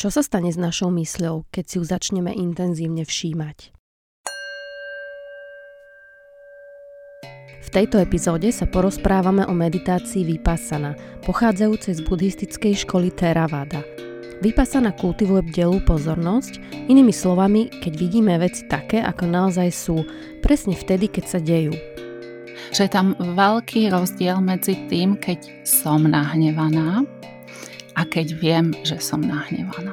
Čo sa stane s našou mysľou, keď si ju začneme intenzívne všímať? V tejto epizóde sa porozprávame o meditácii Vipassana, pochádzajúcej z buddhistickej školy Theravada. Vipassana kultivuje bdelú pozornosť, inými slovami, keď vidíme veci také, ako naozaj sú, presne vtedy, keď sa dejú. Že je tam veľký rozdiel medzi tým, keď som nahnevaná a keď viem, že som nahnevaná.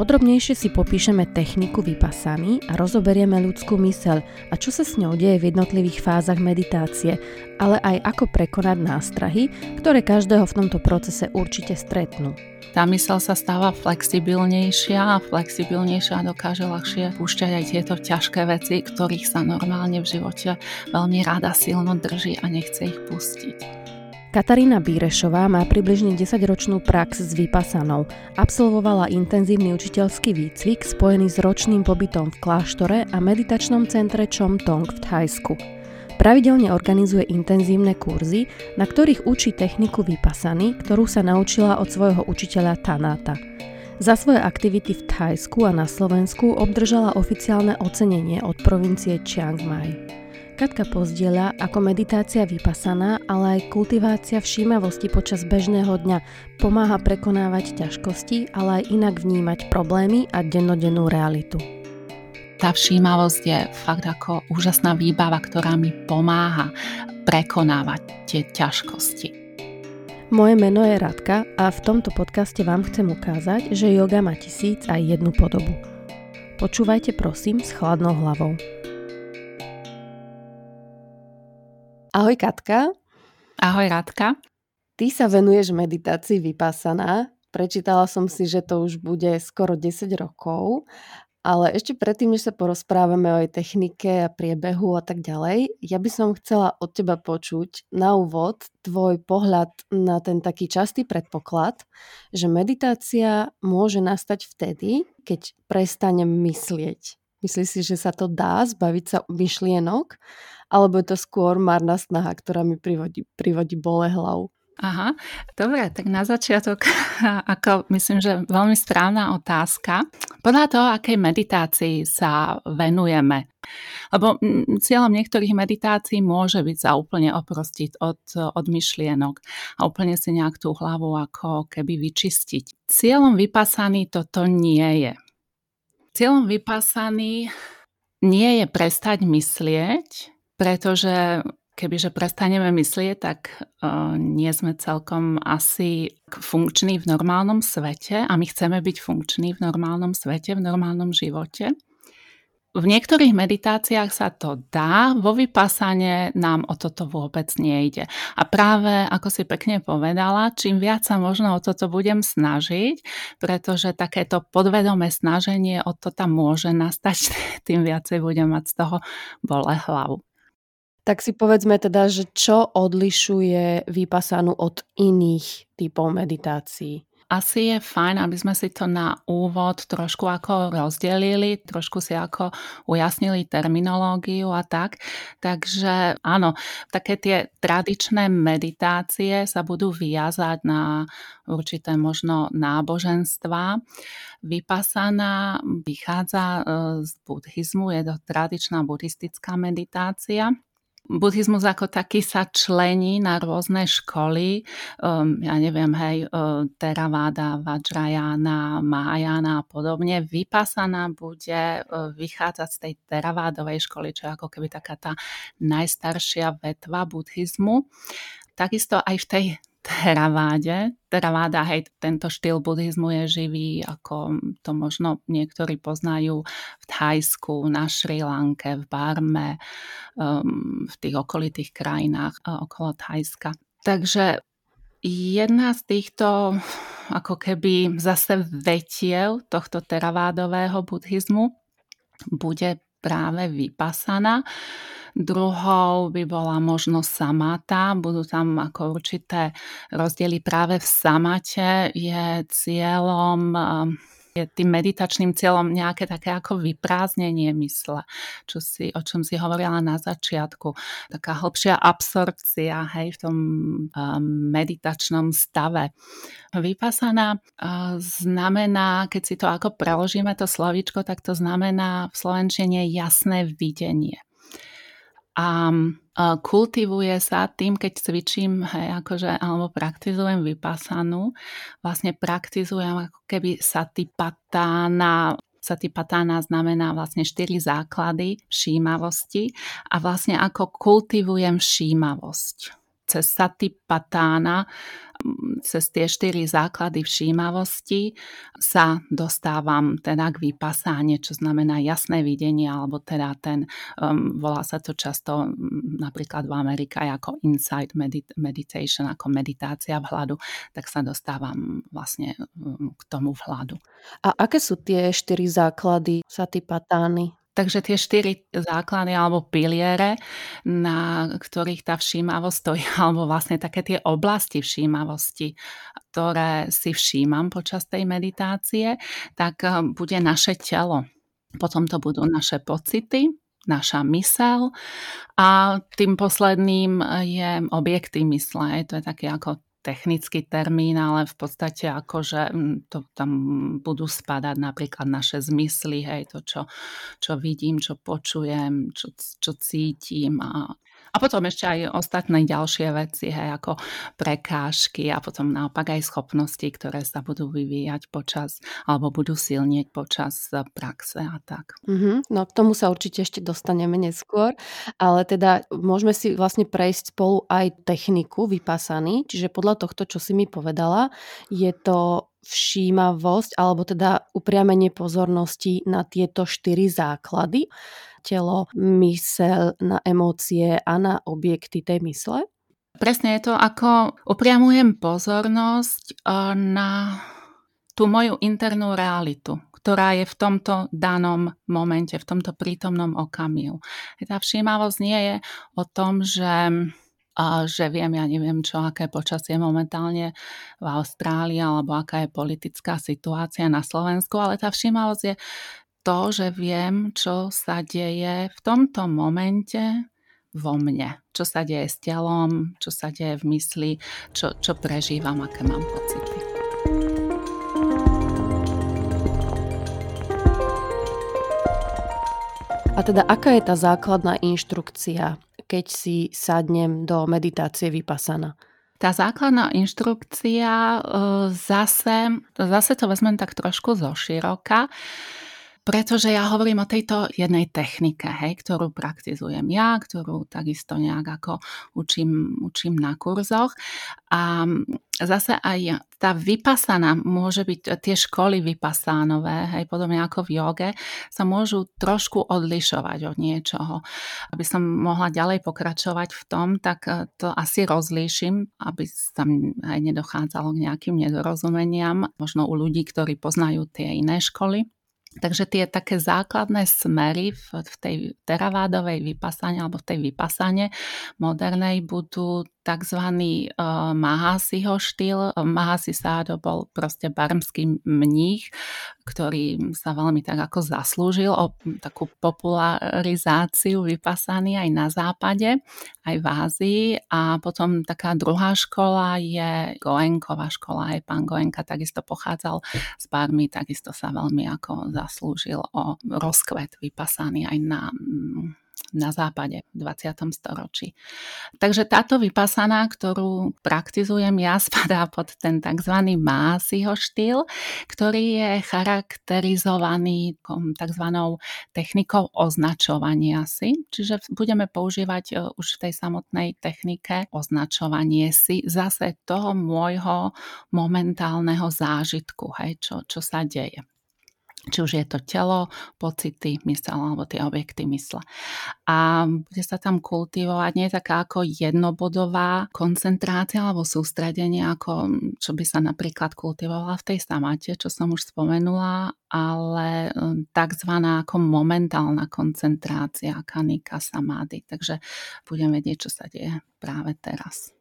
Podrobnejšie si popíšeme techniku vypasany a rozoberieme ľudskú myseľ a čo sa s ňou deje v jednotlivých fázach meditácie, ale aj ako prekonať nástrahy, ktoré každého v tomto procese určite stretnú. Tá mysel sa stáva flexibilnejšia a flexibilnejšia dokáže ľahšie púšťať aj tieto ťažké veci, ktorých sa normálne v živote veľmi rada silno drží a nechce ich pustiť. Katarína Bírešová má približne 10-ročnú prax s vypasanou. Absolvovala intenzívny učiteľský výcvik spojený s ročným pobytom v kláštore a meditačnom centre Chomtong v Thajsku. Pravidelne organizuje intenzívne kurzy, na ktorých učí techniku vypasany, ktorú sa naučila od svojho učiteľa Tanáta. Za svoje aktivity v Thajsku a na Slovensku obdržala oficiálne ocenenie od provincie Chiang Mai. Katka pozdieľa, ako meditácia vypasaná, ale aj kultivácia všímavosti počas bežného dňa pomáha prekonávať ťažkosti, ale aj inak vnímať problémy a dennodennú realitu. Tá všímavosť je fakt ako úžasná výbava, ktorá mi pomáha prekonávať tie ťažkosti. Moje meno je Radka a v tomto podcaste vám chcem ukázať, že yoga má tisíc aj jednu podobu. Počúvajte prosím s chladnou hlavou. Ahoj Katka. Ahoj Radka. Ty sa venuješ meditácii vypásaná. Prečítala som si, že to už bude skoro 10 rokov, ale ešte predtým, než sa porozprávame o jej technike a priebehu a tak ďalej, ja by som chcela od teba počuť na úvod tvoj pohľad na ten taký častý predpoklad, že meditácia môže nastať vtedy, keď prestanem myslieť. Myslíš si, že sa to dá zbaviť sa myšlienok alebo je to skôr marná snaha, ktorá mi privodí, privodí bole hlavu. Aha, dobre, tak na začiatok, ako myslím, že veľmi správna otázka. Podľa toho, akej meditácii sa venujeme. Lebo cieľom niektorých meditácií môže byť sa úplne oprostiť od, od myšlienok a úplne si nejak tú hlavu ako keby vyčistiť. Cieľom vypasaný toto nie je. Cieľom vypasaný nie je prestať myslieť, pretože kebyže prestaneme myslieť, tak uh, nie sme celkom asi funkční v normálnom svete a my chceme byť funkční v normálnom svete, v normálnom živote. V niektorých meditáciách sa to dá, vo vypasane nám o toto vôbec nejde. A práve, ako si pekne povedala, čím viac sa možno o toto budem snažiť, pretože takéto podvedomé snaženie o to tam môže nastať, tým viacej budem mať z toho bole hlavu. Tak si povedzme teda, že čo odlišuje vypasanú od iných typov meditácií? Asi je fajn, aby sme si to na úvod trošku ako rozdelili, trošku si ako ujasnili terminológiu a tak. Takže áno, také tie tradičné meditácie sa budú vyjazať na určité možno náboženstva. Vypasaná vychádza e, z buddhizmu, je to tradičná buddhistická meditácia buddhizmus ako taký sa člení na rôzne školy, um, ja neviem, hej, uh, Theravada, Vajrayana, Mahayana a podobne. Vypasaná bude uh, vychádzať z tej Theravádovej školy, čo je ako keby taká tá najstaršia vetva buddhizmu. Takisto aj v tej Theraváde. Theraváda, hej, tento štýl buddhizmu je živý, ako to možno niektorí poznajú v Thajsku, na Šri Lanke, v Barme, um, v tých okolitých krajinách uh, okolo Thajska. Takže jedna z týchto ako keby zase vetiev tohto teravádového buddhizmu bude práve vypasaná. Druhou by bola možno samata. Budú tam ako určité rozdiely práve v samate. Je cieľom je tým meditačným cieľom nejaké také ako vyprázdnenie mysle, čo si, o čom si hovorila na začiatku. Taká hlbšia absorpcia hej, v tom um, meditačnom stave. Vypasaná uh, znamená, keď si to ako preložíme to slovíčko, tak to znamená v slovenčine jasné videnie a kultivuje sa tým, keď cvičím, hej, akože, alebo praktizujem vypasanú, vlastne praktizujem ako keby satipatána Satipatána znamená vlastne štyri základy všímavosti a vlastne ako kultivujem všímavosť. Cez satipatána, cez tie štyri základy všímavosti sa dostávam teda k vypasáne, čo znamená jasné videnie, alebo teda ten, um, volá sa to často napríklad v Amerike ako insight medit- meditation, ako meditácia vhľadu, tak sa dostávam vlastne um, k tomu vhľadu. A aké sú tie štyri základy satipatány? Takže tie štyri základy alebo piliere, na ktorých tá všímavosť stojí, alebo vlastne také tie oblasti všímavosti, ktoré si všímam počas tej meditácie, tak eh, bude naše telo. Potom to budú naše pocity, naša mysel a tým posledným je objekty mysle. To je také ako technický termín, ale v podstate akože mm, to tam budú spadať napríklad naše zmysly, hej, to, čo, čo vidím, čo počujem, čo, čo cítim a a potom ešte aj ostatné ďalšie veci, hej, ako prekážky a potom naopak aj schopnosti, ktoré sa budú vyvíjať počas, alebo budú silnieť počas e, praxe a tak. Mm-hmm. No k tomu sa určite ešte dostaneme neskôr, ale teda môžeme si vlastne prejsť spolu aj techniku vypasaný, čiže podľa tohto, čo si mi povedala, je to všímavosť alebo teda upriamenie pozornosti na tieto štyri základy telo, mysel, na emócie a na objekty tej mysle? Presne je to, ako upriamujem pozornosť eh, na tú moju internú realitu, ktorá je v tomto danom momente, v tomto prítomnom okamihu. Tá všímavosť nie je o tom, že a že viem, ja neviem čo, aké počasie momentálne v Austrálii alebo aká je politická situácia na Slovensku, ale tá všímavosť je to, že viem, čo sa deje v tomto momente vo mne. Čo sa deje s telom, čo sa deje v mysli, čo, čo prežívam, aké mám pocity. A teda aká je tá základná inštrukcia, keď si sadnem do meditácie vypasana? Tá základná inštrukcia e, zase, zase to vezmem tak trošku zo široka. Pretože ja hovorím o tejto jednej technike, hej, ktorú praktizujem ja, ktorú takisto nejak ako učím, učím na kurzoch. A zase aj tá vypasaná môže byť, tie školy vypasánové, hej, podobne ako v joge, sa môžu trošku odlišovať od niečoho. Aby som mohla ďalej pokračovať v tom, tak to asi rozlíšim, aby tam aj nedochádzalo k nejakým nedorozumeniam, možno u ľudí, ktorí poznajú tie iné školy. Takže tie také základné smery v, v tej teravádovej vypasane alebo v tej vypasane modernej budú tzv. Uh, Mahasiho štýl. Mahasi Sádo bol proste barmský mních, ktorý sa veľmi tak ako zaslúžil o takú popularizáciu vypasaný aj na západe, aj v Ázii. A potom taká druhá škola je Goenková škola. Aj pán Goenka takisto pochádzal z Barmy, takisto sa veľmi ako zaslúžil o rozkvet vypasaný aj na na západe v 20. storočí. Takže táto vypasaná, ktorú praktizujem ja, spadá pod ten tzv. Másiho štýl, ktorý je charakterizovaný tzv. technikou označovania si. Čiže budeme používať e, už v tej samotnej technike označovanie si zase toho môjho momentálneho zážitku, hej, čo, čo sa deje či už je to telo, pocity, mysel alebo tie objekty mysle. A bude sa tam kultivovať nie taká ako jednobodová koncentrácia alebo sústredenie, ako čo by sa napríklad kultivovala v tej samate, čo som už spomenula, ale um, takzvaná ako momentálna koncentrácia kanika samády. Takže budem vedieť, čo sa deje práve teraz.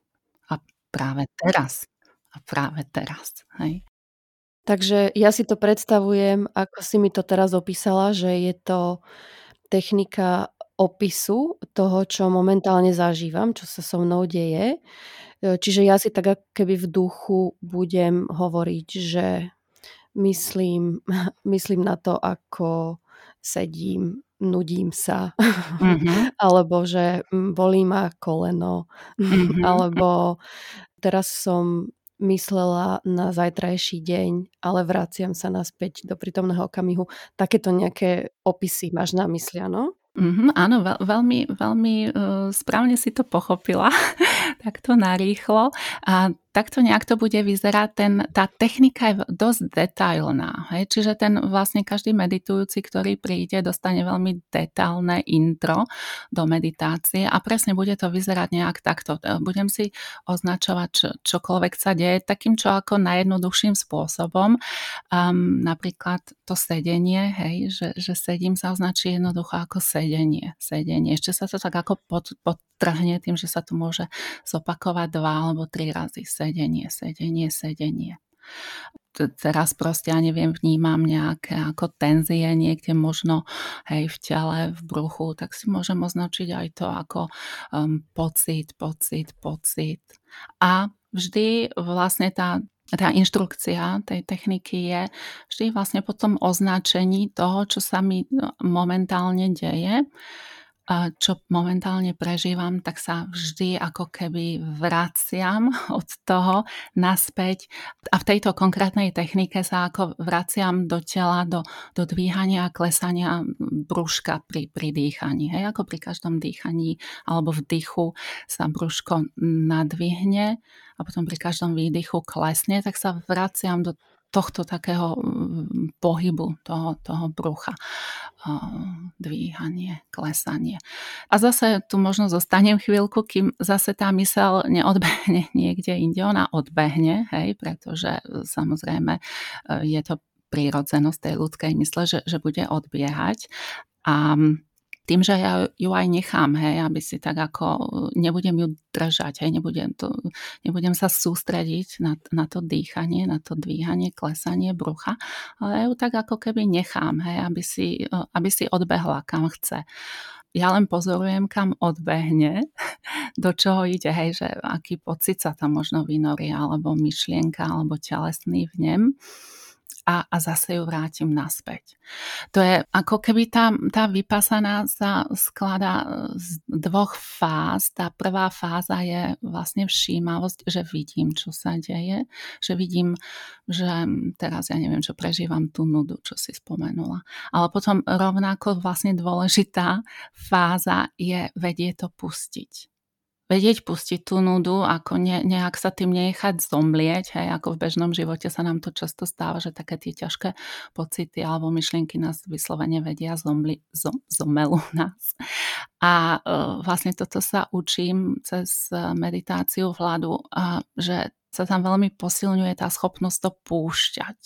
A práve teraz. A práve teraz. Hej. Takže ja si to predstavujem, ako si mi to teraz opísala, že je to technika opisu toho, čo momentálne zažívam, čo sa so mnou deje. E, čiže ja si tak keby v duchu budem hovoriť, že myslím, myslím na to, ako sedím, nudím sa, mm-hmm. alebo že mm, bolí ma koleno, mm-hmm. alebo teraz som myslela na zajtrajší deň, ale vraciam sa naspäť do prítomného okamihu. Takéto nejaké opisy máš na mysli, áno? Mm-hmm, áno, veľ, veľmi, veľmi uh, správne si to pochopila, takto narýchlo. A takto nejak to bude vyzerať. Ten, tá technika je dosť detailná. Hej? Čiže ten vlastne každý meditujúci, ktorý príde, dostane veľmi detailné intro do meditácie a presne bude to vyzerať nejak takto. Budem si označovať čo, čokoľvek sa deje takým čo ako najjednoduchším spôsobom. Um, napríklad to sedenie, hej? Že, že sedím sa označí jednoducho ako sedenie. sedenie. Ešte sa to tak ako pod, podtrhne tým, že sa to môže zopakovať dva alebo tri razy sedenie, sedenie, sedenie. Teraz proste, ja neviem, vnímam nejaké ako tenzie niekde možno hej, v tele, v bruchu, tak si môžem označiť aj to ako um, pocit, pocit, pocit. A vždy vlastne tá tá inštrukcia tej techniky je vždy vlastne po tom označení toho, čo sa mi no, momentálne deje čo momentálne prežívam, tak sa vždy ako keby vraciam od toho naspäť a v tejto konkrétnej technike sa ako vraciam do tela, do, do dvíhania a klesania brúška pri, pri dýchaní. Hej, ako pri každom dýchaní alebo vdychu sa brúško nadvihne a potom pri každom výdychu klesne, tak sa vraciam do tohto takého mm, pohybu toho, toho brucha. Dvíhanie, klesanie. A zase tu možno zostanem chvíľku, kým zase tá mysel neodbehne niekde inde. Ona odbehne, hej, pretože e, samozrejme e, je to prírodzenosť tej ľudskej mysle, že, že bude odbiehať. A tým, že ja ju aj nechám, hej, aby si tak ako, nebudem ju držať, hej, nebudem, to, nebudem sa sústrediť na, na to dýchanie, na to dvíhanie, klesanie brucha, ale ja ju tak ako keby nechám, hej, aby si, aby si odbehla kam chce. Ja len pozorujem, kam odbehne, do čoho ide, hej, že aký pocit sa tam možno vynorí, alebo myšlienka, alebo telesný vnem a, a zase ju vrátim naspäť. To je ako keby tá, tá vypasaná sa skladá z dvoch fáz. Tá prvá fáza je vlastne všímavosť, že vidím, čo sa deje, že vidím, že teraz ja neviem, čo prežívam tú nudu, čo si spomenula. Ale potom rovnako vlastne dôležitá fáza je vedieť to pustiť vedieť pustiť tú nudu, ako ne, nejak sa tým nechať zomlieť, hej, ako v bežnom živote sa nám to často stáva, že také tie ťažké pocity alebo myšlienky nás vyslovene vedia zomli, zom, zomelú nás. A uh, vlastne toto sa učím cez meditáciu vládu, že sa tam veľmi posilňuje tá schopnosť to púšťať.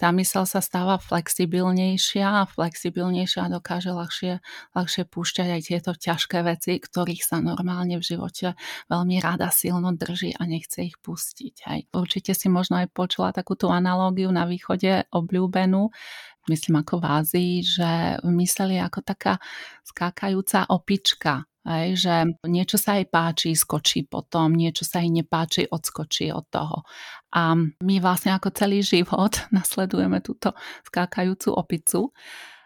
Tá mysel sa stáva flexibilnejšia a flexibilnejšia dokáže ľahšie, ľahšie púšťať aj tieto ťažké veci, ktorých sa normálne v živote veľmi rada silno drží a nechce ich pustiť. Hej. Určite si možno aj počula takú tú analógiu na východe obľúbenú, myslím ako v Ázii, že mysel je ako taká skákajúca opička, Hej, že niečo sa jej páči, skočí potom, niečo sa jej nepáči, odskočí od toho. A my vlastne ako celý život nasledujeme túto skákajúcu opicu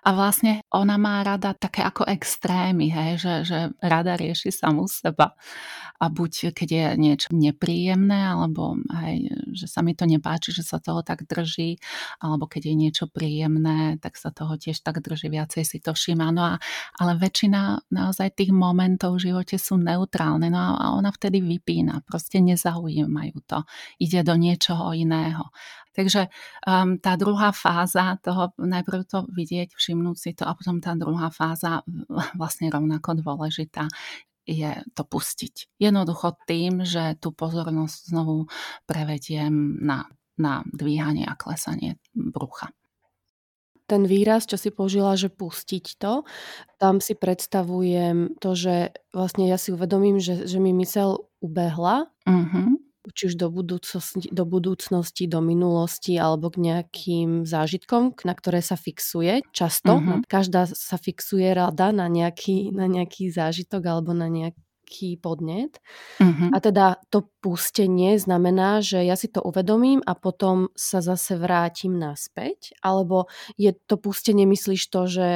a vlastne ona má rada také ako extrémy, hej, že, že rada rieši samú seba. A buď keď je niečo nepríjemné, alebo hej, že sa mi to nepáči, že sa toho tak drží, alebo keď je niečo príjemné, tak sa toho tiež tak drží, viacej si to všíma. No a, ale väčšina naozaj tých momentov v živote sú neutrálne, no a ona vtedy vypína, proste nezaujímajú to. Ide do niečoho iného. Takže um, tá druhá fáza toho, najprv to vidieť, všimnúť si to a potom tá druhá fáza vlastne rovnako dôležitá je to pustiť. Jednoducho tým, že tú pozornosť znovu prevediem na, na dvíhanie a klesanie brucha ten výraz, čo si použila, že pustiť to, tam si predstavujem to, že vlastne ja si uvedomím, že, že mi mysel ubehla. Uh-huh. Či už do budúcnosti, do budúcnosti, do minulosti alebo k nejakým zážitkom, na ktoré sa fixuje často. Mm-hmm. Každá sa fixuje rada na nejaký, na nejaký zážitok alebo na nejaký podnet. Mm-hmm. A teda to pustenie znamená, že ja si to uvedomím a potom sa zase vrátim naspäť, alebo je to pustenie, myslíš to, že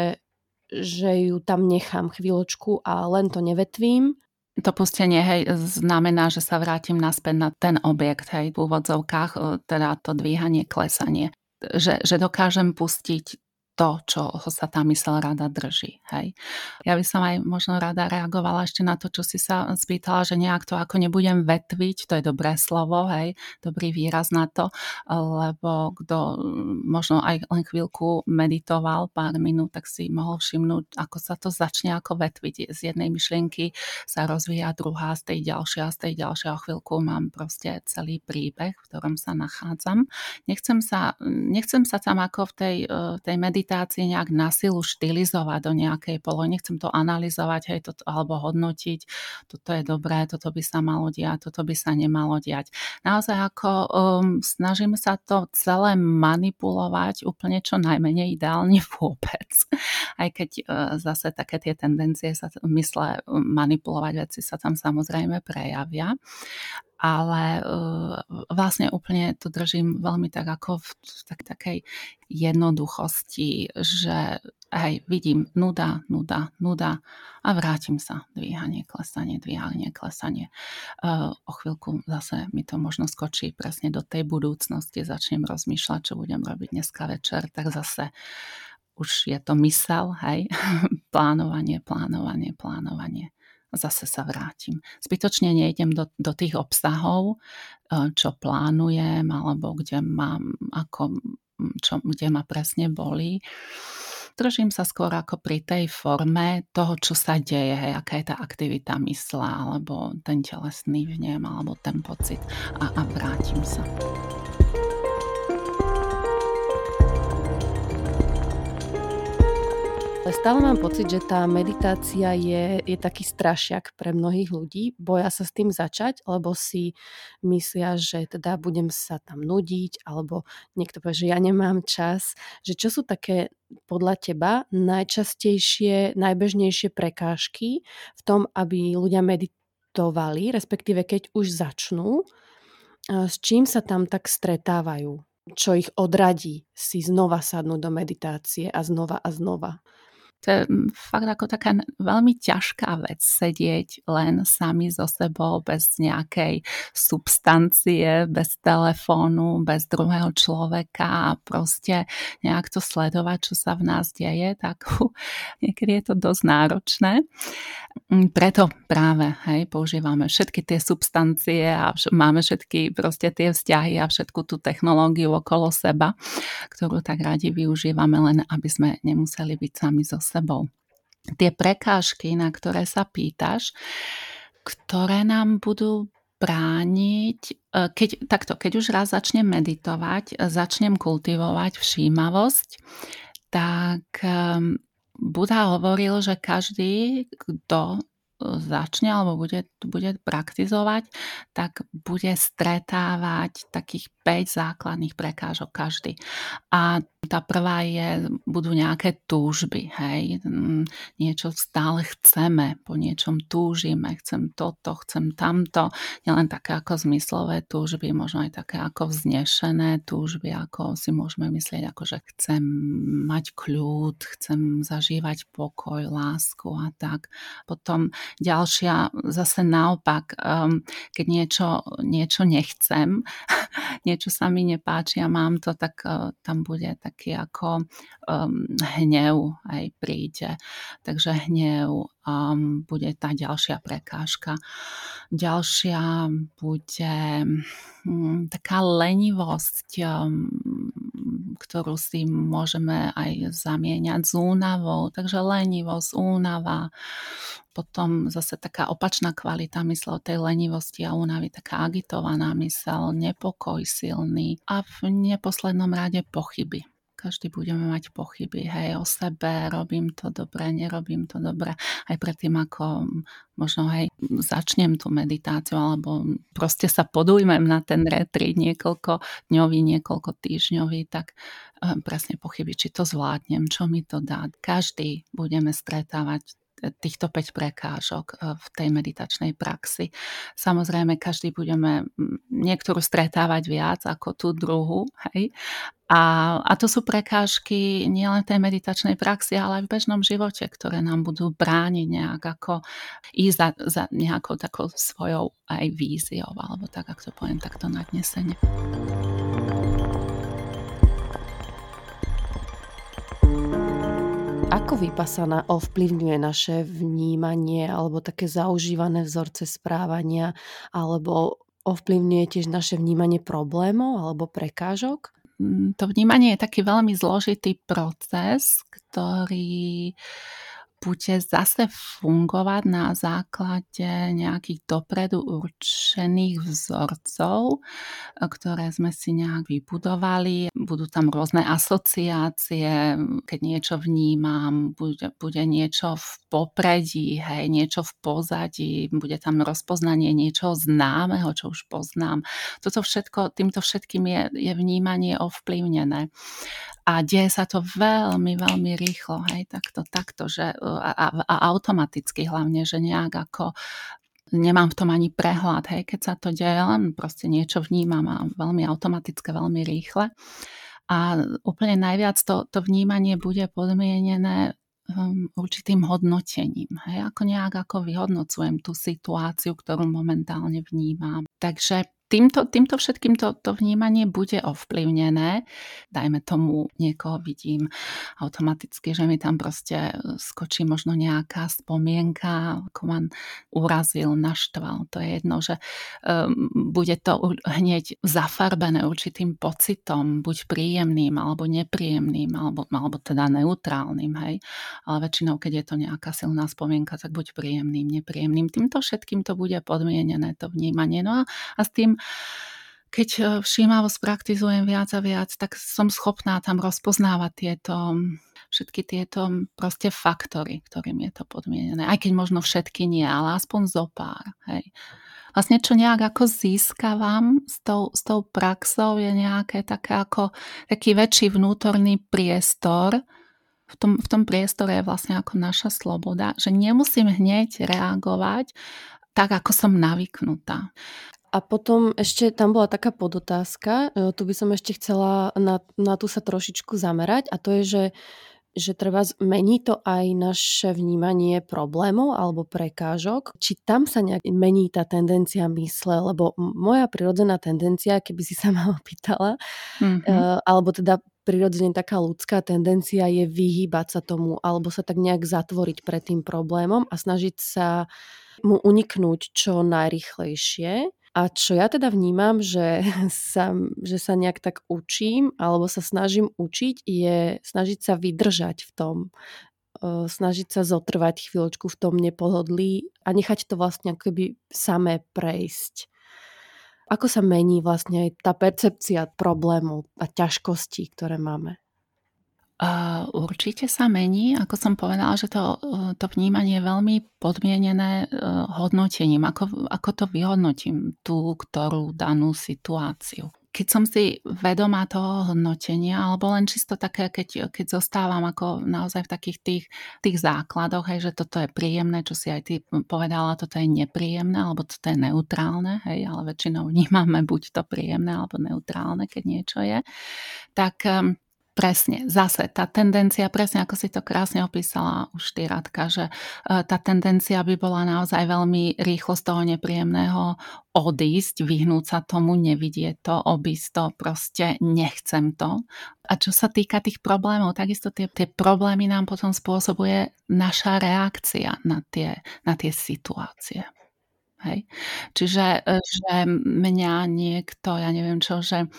že ju tam nechám chvíľočku a len to nevetvím to pustenie hej, znamená, že sa vrátim naspäť na ten objekt, hej, v úvodzovkách, e, teda to dvíhanie, klesanie. Že, že dokážem pustiť to, čo sa tá mysel rada drží. Hej. Ja by som aj možno rada reagovala ešte na to, čo si sa spýtala, že nejak to ako nebudem vetviť, to je dobré slovo, hej, dobrý výraz na to, lebo kto možno aj len chvíľku meditoval pár minút, tak si mohol všimnúť, ako sa to začne ako vetviť. Z jednej myšlienky sa rozvíja druhá, z tej ďalšia, z tej ďalšia chvíľku mám proste celý príbeh, v ktorom sa nachádzam. Nechcem sa, nechcem sa tam ako v tej, eh, tej meditácii meditácie nejak na silu štilizovať do nejakej polohy. Nechcem to analyzovať hej, toto, alebo hodnotiť, toto je dobré, toto by sa malo diať, toto by sa nemalo diať. Naozaj ako um, snažím sa to celé manipulovať úplne čo najmenej ideálne vôbec. Aj keď uh, zase také tie tendencie sa mysle manipulovať veci sa tam samozrejme prejavia ale uh, vlastne úplne to držím veľmi tak ako v tak, takej jednoduchosti, že hej, vidím nuda, nuda, nuda a vrátim sa. Dvíhanie, klesanie, dvíhanie, klesanie. Uh, o chvíľku zase mi to možno skočí presne do tej budúcnosti, začnem rozmýšľať, čo budem robiť dneska večer, tak zase už je to mysel, hej, plánovanie, plánovanie, plánovanie zase sa vrátim. Zbytočne nejdem do, do tých obsahov, e, čo plánujem, alebo kde mám, ako, čo, kde ma presne boli. Držím sa skôr ako pri tej forme toho, čo sa deje, hej, aká je tá aktivita mysla, alebo ten telesný vnem, alebo ten pocit a, a vrátim sa. Stále mám pocit, že tá meditácia je, je taký strašiak pre mnohých ľudí. Boja sa s tým začať, lebo si myslia, že teda budem sa tam nudiť, alebo niekto povie, že ja nemám čas. Že čo sú také podľa teba najčastejšie, najbežnejšie prekážky v tom, aby ľudia meditovali, respektíve keď už začnú, s čím sa tam tak stretávajú? čo ich odradí si znova sadnúť do meditácie a znova a znova. To je mm, fakt ako taká veľmi ťažká vec sedieť len sami so sebou bez nejakej substancie, bez telefónu, bez druhého človeka a proste nejak to sledovať, čo sa v nás deje, tak uh, niekedy je to dosť náročné. Mm, preto práve hej, používame všetky tie substancie a vš- máme všetky proste tie vzťahy a všetku tú technológiu okolo seba, ktorú tak radi využívame, len aby sme nemuseli byť sami so sebou. Tie prekážky, na ktoré sa pýtaš, ktoré nám budú brániť, e, keď, takto, keď už raz začnem meditovať, začnem kultivovať všímavosť, tak Buddha hovoril, že každý, kto začne alebo bude, bude praktizovať, tak bude stretávať takých 5 základných prekážok každý. A tá prvá je, budú nejaké túžby, hej, mm, niečo stále chceme, po niečom túžime, chcem toto, chcem tamto, nielen také ako zmyslové túžby, možno aj také ako vznešené túžby, ako si môžeme myslieť, ako že chcem mať kľud, chcem zažívať pokoj, lásku a tak. Potom ďalšia zase naopak, um, keď niečo, niečo nechcem, niečo sa mi nepáči a mám to, tak uh, tam bude taký ako um, hnev aj príde. Takže hnev um, bude tá ďalšia prekážka. Ďalšia bude um, taká lenivosť, um, ktorú si môžeme aj zamieňať s únavou. Takže lenivosť, únava, potom zase taká opačná kvalita mysle tej lenivosti a únavy, taká agitovaná mysel, nepokoj silný a v neposlednom rade pochyby každý budeme mať pochyby, hej, o sebe, robím to dobre, nerobím to dobre. Aj predtým, ako možno, hej, začnem tú meditáciu, alebo proste sa podujmem na ten retreat niekoľko dňový, niekoľko týždňový, tak eh, presne pochyby, či to zvládnem, čo mi to dá. Každý budeme stretávať týchto 5 prekážok eh, v tej meditačnej praxi. Samozrejme, každý budeme niektorú stretávať viac ako tú druhú, hej? A, a to sú prekážky nielen v tej meditačnej praxi, ale aj v bežnom živote, ktoré nám budú brániť nejak ako ísť za, za nejakou takou svojou aj víziou, alebo tak, ak to poviem takto nadnesene. Ako vypasana ovplyvňuje naše vnímanie alebo také zaužívané vzorce správania alebo ovplyvňuje tiež naše vnímanie problémov alebo prekážok? Mm, to vnímanie je taký veľmi zložitý proces, ktorý bude zase fungovať na základe nejakých dopredu určených vzorcov, ktoré sme si nejak vybudovali. Budú tam rôzne asociácie, keď niečo vnímam, bude, bude niečo v popredí, hej, niečo v pozadí, bude tam rozpoznanie niečoho známeho, čo už poznám. Toto všetko, týmto všetkým je, je vnímanie ovplyvnené a deje sa to veľmi, veľmi rýchlo, hej, takto, takto, že a, a, a automaticky hlavne, že nejak ako nemám v tom ani prehľad, hej, keď sa to deje, len proste niečo vnímam a veľmi automatické, veľmi rýchle. A úplne najviac to, to vnímanie bude podmienené um, určitým hodnotením. Hej, ako nejak ako vyhodnocujem tú situáciu, ktorú momentálne vnímam. Takže týmto, týmto všetkým to, to vnímanie bude ovplyvnené. Dajme tomu, niekoho vidím automaticky, že mi tam proste e, skočí možno nejaká spomienka, ako man urazil, naštval. To je jedno, že um, bude to hneď zafarbené určitým pocitom, buď príjemným, alebo nepríjemným, alebo, alebo teda neutrálnym. Hej? Ale väčšinou, keď je to nejaká silná spomienka, tak buď príjemným, nepríjemným. Týmto všetkým to bude podmienené, to vnímanie. No a, a s tým keď e, všímavo spraktizujem viac a viac, tak som schopná tam rozpoznávať tieto všetky tieto proste faktory, ktorým je to podmienené. Aj keď možno všetky nie, ale aspoň zo pár. Hej. Vlastne čo nejak ako získavam s tou, s tou praxou je nejaké také ako taký väčší vnútorný priestor, v tom, v tom priestore je vlastne ako naša sloboda, že nemusím hneď reagovať tak, ako som navyknutá. A potom ešte tam bola taká podotázka, e, tu by som ešte chcela na, na tú sa trošičku zamerať a to je, že, že treba zmení to aj naše vnímanie problémov alebo prekážok. Či tam sa nejak mení tá tendencia mysle, lebo moja prirodzená tendencia, keby si sa ma opýtala, mm-hmm. alebo teda prirodzene taká ľudská tendencia je vyhýbať sa tomu alebo sa tak nejak zatvoriť pred tým problémom a snažiť sa mu uniknúť čo najrychlejšie. A čo ja teda vnímam, že sa, že sa nejak tak učím alebo sa snažím učiť, je snažiť sa vydržať v tom, snažiť sa zotrvať chvíľočku v tom nepohodlí a nechať to vlastne keby samé prejsť. Ako sa mení vlastne aj tá percepcia problémov a ťažkostí, ktoré máme? Určite sa mení, ako som povedala, že to, to vnímanie je veľmi podmienené e, hodnotením, ako, ako to vyhodnotím tú, ktorú danú situáciu. Keď som si vedomá toho hodnotenia, alebo len čisto také, keď, keď zostávam ako naozaj v takých tých, tých základoch, hej, že toto je príjemné, čo si aj ty povedala, toto je nepríjemné, alebo toto je neutrálne, hej, ale väčšinou vnímame buď to príjemné, alebo neutrálne, keď niečo je, tak Presne, zase tá tendencia, presne ako si to krásne opísala už ty Radka, že e, tá tendencia by bola naozaj veľmi rýchlo z toho nepríjemného odísť, vyhnúť sa tomu, nevidieť to, obísť to, proste nechcem to. A čo sa týka tých problémov, takisto tie, tie problémy nám potom spôsobuje naša reakcia na tie, na tie situácie. Hej. Čiže e, že mňa niekto, ja neviem čo, že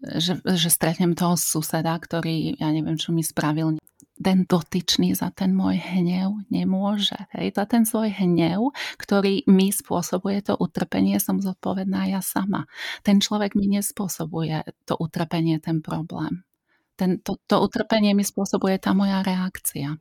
že, že stretnem toho suseda, ktorý, ja neviem, čo mi spravil, ten dotyčný za ten môj hnev nemôže. Hej, za ten svoj hnev, ktorý mi spôsobuje to utrpenie, som zodpovedná ja sama. Ten človek mi nespôsobuje to utrpenie, ten problém. ten, to, to utrpenie mi spôsobuje tá moja reakcia.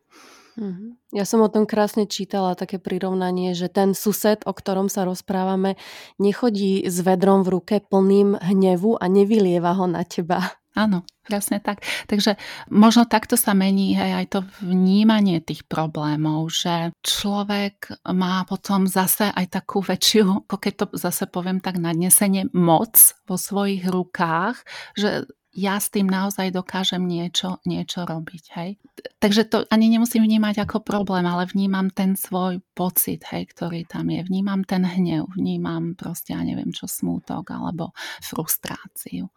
Mhm. Ja som o tom krásne čítala také prirovnanie, že ten sused, o ktorom sa rozprávame, nechodí s vedrom v ruke plným hnevu a nevylieva ho na teba. Áno, presne tak. Takže možno takto sa mení hej, aj to vnímanie tých problémov, že človek má potom zase aj takú väčšiu, ako keď to zase poviem tak nadnesenie, moc vo svojich rukách, že ja s tým naozaj dokážem niečo, niečo robiť. Hej. Takže to ani nemusím vnímať ako problém, ale vnímam ten svoj pocit, hej, ktorý tam je. Vnímam ten hnev, vnímam proste, ja neviem čo, smútok alebo frustráciu.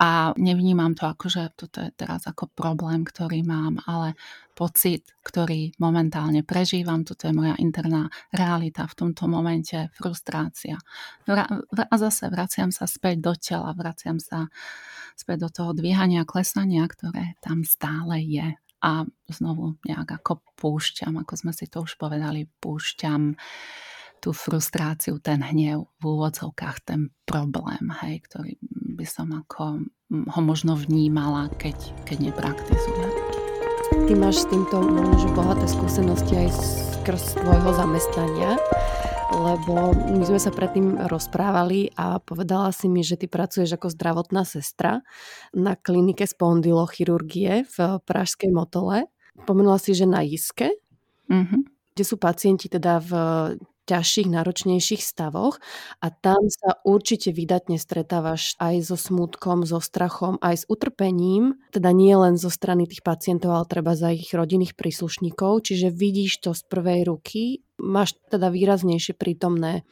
A nevnímam to ako, že toto je teraz ako problém, ktorý mám, ale pocit, ktorý momentálne prežívam, toto je moja interná realita v tomto momente, frustrácia. A zase vraciam sa späť do tela, vraciam sa späť do toho dvíhania, klesania, ktoré tam stále je. A znovu nejak ako púšťam, ako sme si to už povedali, púšťam tú frustráciu, ten hnev v úvodzovkách, ten problém, hej, ktorý by som ako ho možno vnímala, keď, keď nepraktizujem. Ty máš s týmto možno bohaté skúsenosti aj skrz tvojho zamestnania lebo my sme sa predtým rozprávali a povedala si mi, že ty pracuješ ako zdravotná sestra na klinike spondylochirurgie v Pražskej Motole. Pomenula si, že na Iske, mm-hmm. kde sú pacienti teda v ťažších, náročnejších stavoch a tam sa určite vydatne stretávaš aj so smutkom, so strachom, aj s utrpením, teda nie len zo strany tých pacientov, ale treba za ich rodinných príslušníkov, čiže vidíš to z prvej ruky, máš teda výraznejšie prítomné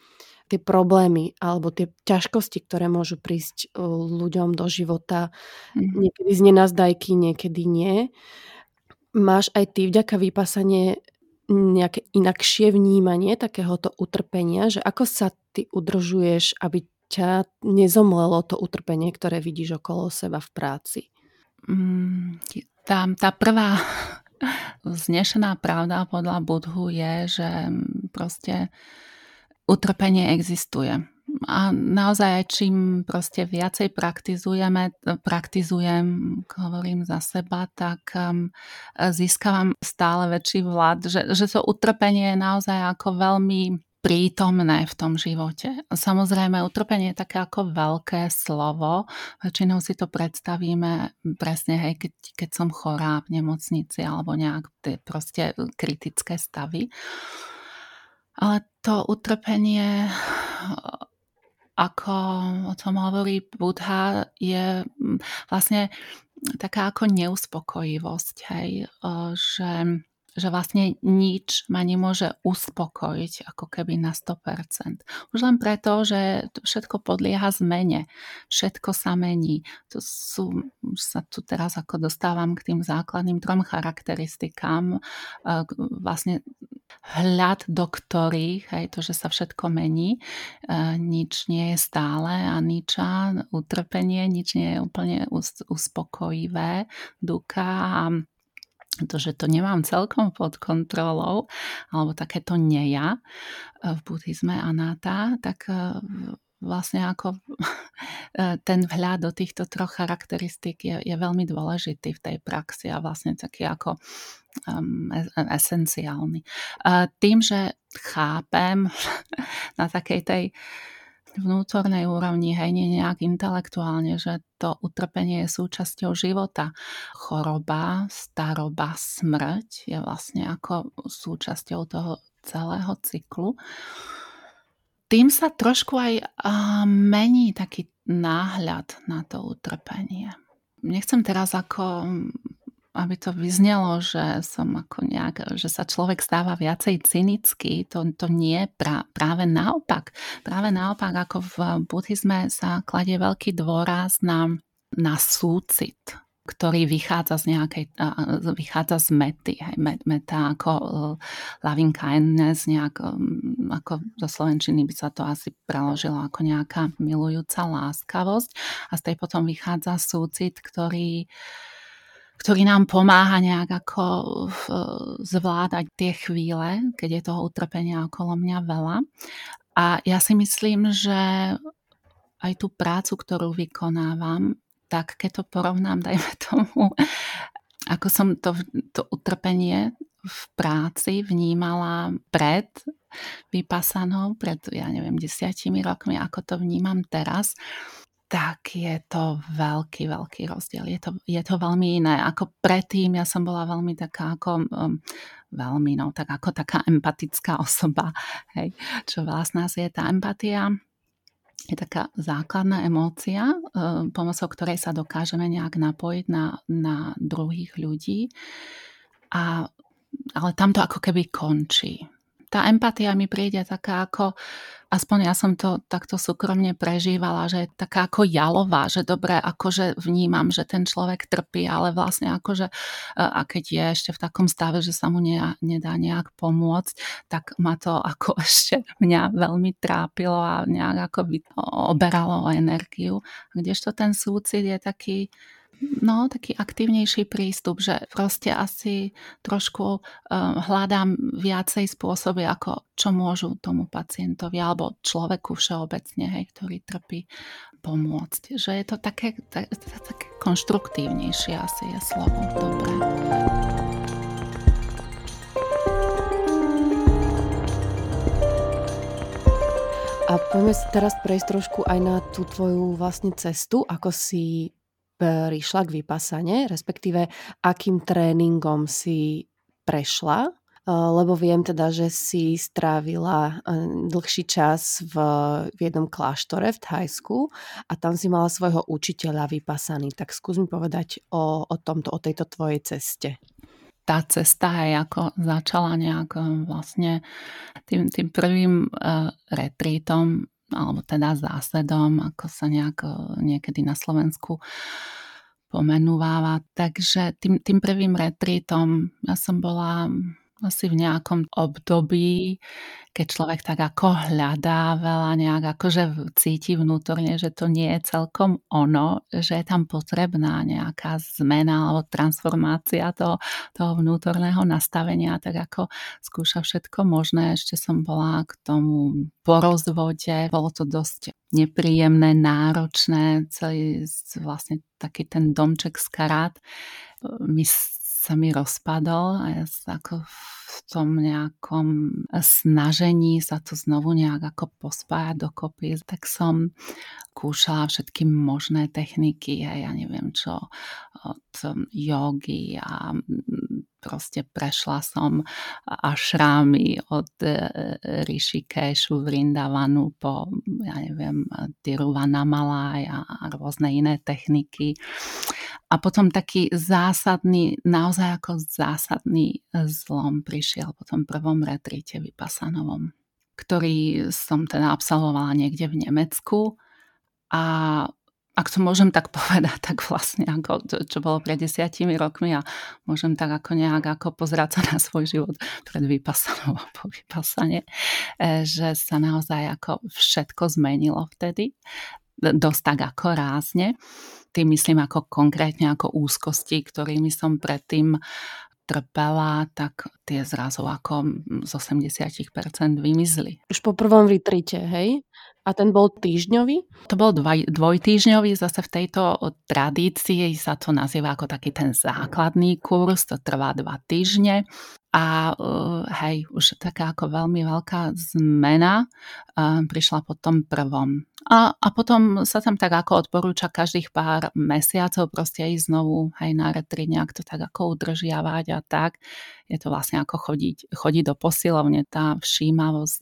tie problémy alebo tie ťažkosti, ktoré môžu prísť e, ľuďom do života, mm. niekedy z nenazdajky, niekedy nie. Máš aj ty vďaka vypasanie nejaké inakšie vnímanie takéhoto utrpenia, že ako sa ty udržuješ, aby ťa nezomlelo to utrpenie, ktoré vidíš okolo seba v práci? Mm, tá, tá prvá znešená pravda podľa Budhu je, že proste utrpenie existuje a naozaj čím proste viacej praktizujeme, praktizujem, hovorím za seba, tak um, získavam stále väčší vlad, že, že to utrpenie je naozaj ako veľmi prítomné v tom živote. Samozrejme, utrpenie je také ako veľké slovo. Väčšinou si to predstavíme presne, hej, keď, keď som chorá v nemocnici alebo nejak tie proste kritické stavy. Ale to utrpenie ako o tom hovorí Budha, je mm, vlastne taká ako neuspokojivosť, hej, že, že vlastne nič ma nemôže uspokojiť ako keby na 100%. Už len preto, že všetko podlieha zmene, všetko sa mení. To sú, už sa tu teraz ako dostávam k tým základným trom charakteristikám, vlastne hľad, do ktorých, aj to, že sa všetko mení, e, nič nie je stále a niča, utrpenie, nič nie je úplne uspokojivé, duka a to, že to nemám celkom pod kontrolou, alebo takéto neja e, v buddhizme anáta, tak e, vlastne ako ten vhľad do týchto troch charakteristík je, je veľmi dôležitý v tej praxi a vlastne taký ako um, esenciálny. Uh, tým, že chápem na takej tej vnútornej úrovni, hej, nie nejak intelektuálne, že to utrpenie je súčasťou života. Choroba, staroba, smrť je vlastne ako súčasťou toho celého cyklu. Tým sa trošku aj uh, mení taký náhľad na to utrpenie. Nechcem teraz ako aby to vyznelo, že som ako nejak, že sa človek stáva viacej cynický, to, to nie pra, práve naopak. Práve naopak, ako v buddhizme sa kladie veľký dôraz na, na súcit, ktorý vychádza z nejakej, vychádza z mety. Hej, meta ako uh, loving kindness, nejak, um, ako do Slovenčiny by sa to asi preložilo ako nejaká milujúca láskavosť a z tej potom vychádza súcit, ktorý ktorý nám pomáha nejak ako zvládať tie chvíle, keď je toho utrpenia okolo mňa veľa. A ja si myslím, že aj tú prácu, ktorú vykonávam, tak keď to porovnám, dajme tomu, ako som to, to utrpenie v práci vnímala pred vypasanou, pred, ja neviem, desiatimi rokmi, ako to vnímam teraz, tak je to veľký, veľký rozdiel. Je to, je to veľmi iné. Ako predtým ja som bola veľmi taká ako, um, veľmi, no, tak ako taká empatická osoba. Hej. Čo vlastná je tá empatia? Je taká základná emócia, um, pomocou ktorej sa dokážeme nejak napojiť na, na druhých ľudí. A, ale tam to ako keby končí tá empatia mi príde taká ako, aspoň ja som to takto súkromne prežívala, že je taká ako jalová, že dobre, akože vnímam, že ten človek trpí, ale vlastne akože, e, a keď je ešte v takom stave, že sa mu ne, nedá nejak pomôcť, tak ma to ako ešte mňa veľmi trápilo a nejak ako oberalo o energiu. Kdežto ten súcit je taký, No, taký aktívnejší prístup, že proste asi trošku uh, hľadám viacej spôsoby, ako čo môžu tomu pacientovi alebo človeku všeobecne, hej, ktorý trpí, pomôcť. Že je to také, tak, také konštruktívnejšie asi je slovo. Dobre. A poďme si teraz prejsť trošku aj na tú tvoju vlastne cestu, ako si prišla k vypasane, respektíve akým tréningom si prešla, lebo viem teda, že si strávila dlhší čas v, v jednom kláštore v Thajsku a tam si mala svojho učiteľa vypasaný. Tak skús mi povedať o, o tomto, o tejto tvojej ceste tá cesta aj ako začala nejak vlastne tým, tým prvým uh, retreatom alebo teda zásadom, ako sa nejak niekedy na Slovensku pomenúváva. Takže tým, tým prvým retreatom ja som bola asi v nejakom období, keď človek tak ako hľadá veľa, nejak akože cíti vnútorne, že to nie je celkom ono, že je tam potrebná nejaká zmena alebo transformácia toho, toho vnútorného nastavenia, tak ako skúša všetko možné. Ešte som bola k tomu po rozvode, bolo to dosť nepríjemné, náročné, celý vlastne taký ten domček z karát mi sa mi rozpadol a ja sa ako v tom nejakom snažení sa to znovu nejak ako pospájať dokopy, tak som kúšala všetky možné techniky a ja neviem čo od jogy a proste prešla som ašrámy od e, Rishikeshu, Vrindavanu po, ja neviem, Tiruvannamalai a rôzne iné techniky. A potom taký zásadný, naozaj ako zásadný zlom prišiel po tom prvom retrite vypasanovom, ktorý som teda absolvovala niekde v Nemecku. A ak to môžem tak povedať, tak vlastne ako to, čo bolo pred desiatimi rokmi a môžem tak ako nejak ako pozerať sa na svoj život pred vypasanou a po vypasane, e, že sa naozaj ako všetko zmenilo vtedy dosť tak ako rázne. Tým myslím ako konkrétne ako úzkosti, ktorými som predtým trpela, tak tie zrazu ako z 80% vymizli. Už po prvom vytrite, hej? A ten bol týždňový? To bol dvaj, dvojtýždňový, zase v tejto tradícii sa to nazýva ako taký ten základný kurz, to trvá dva týždne a uh, hej, už taká ako veľmi veľká zmena uh, prišla po tom prvom. A, a potom sa tam tak ako odporúča každých pár mesiacov proste ísť znovu hej, na retri nejak to tak ako udržiavať a tak. Je to vlastne ako chodiť, chodiť do posilovne, tá všímavosť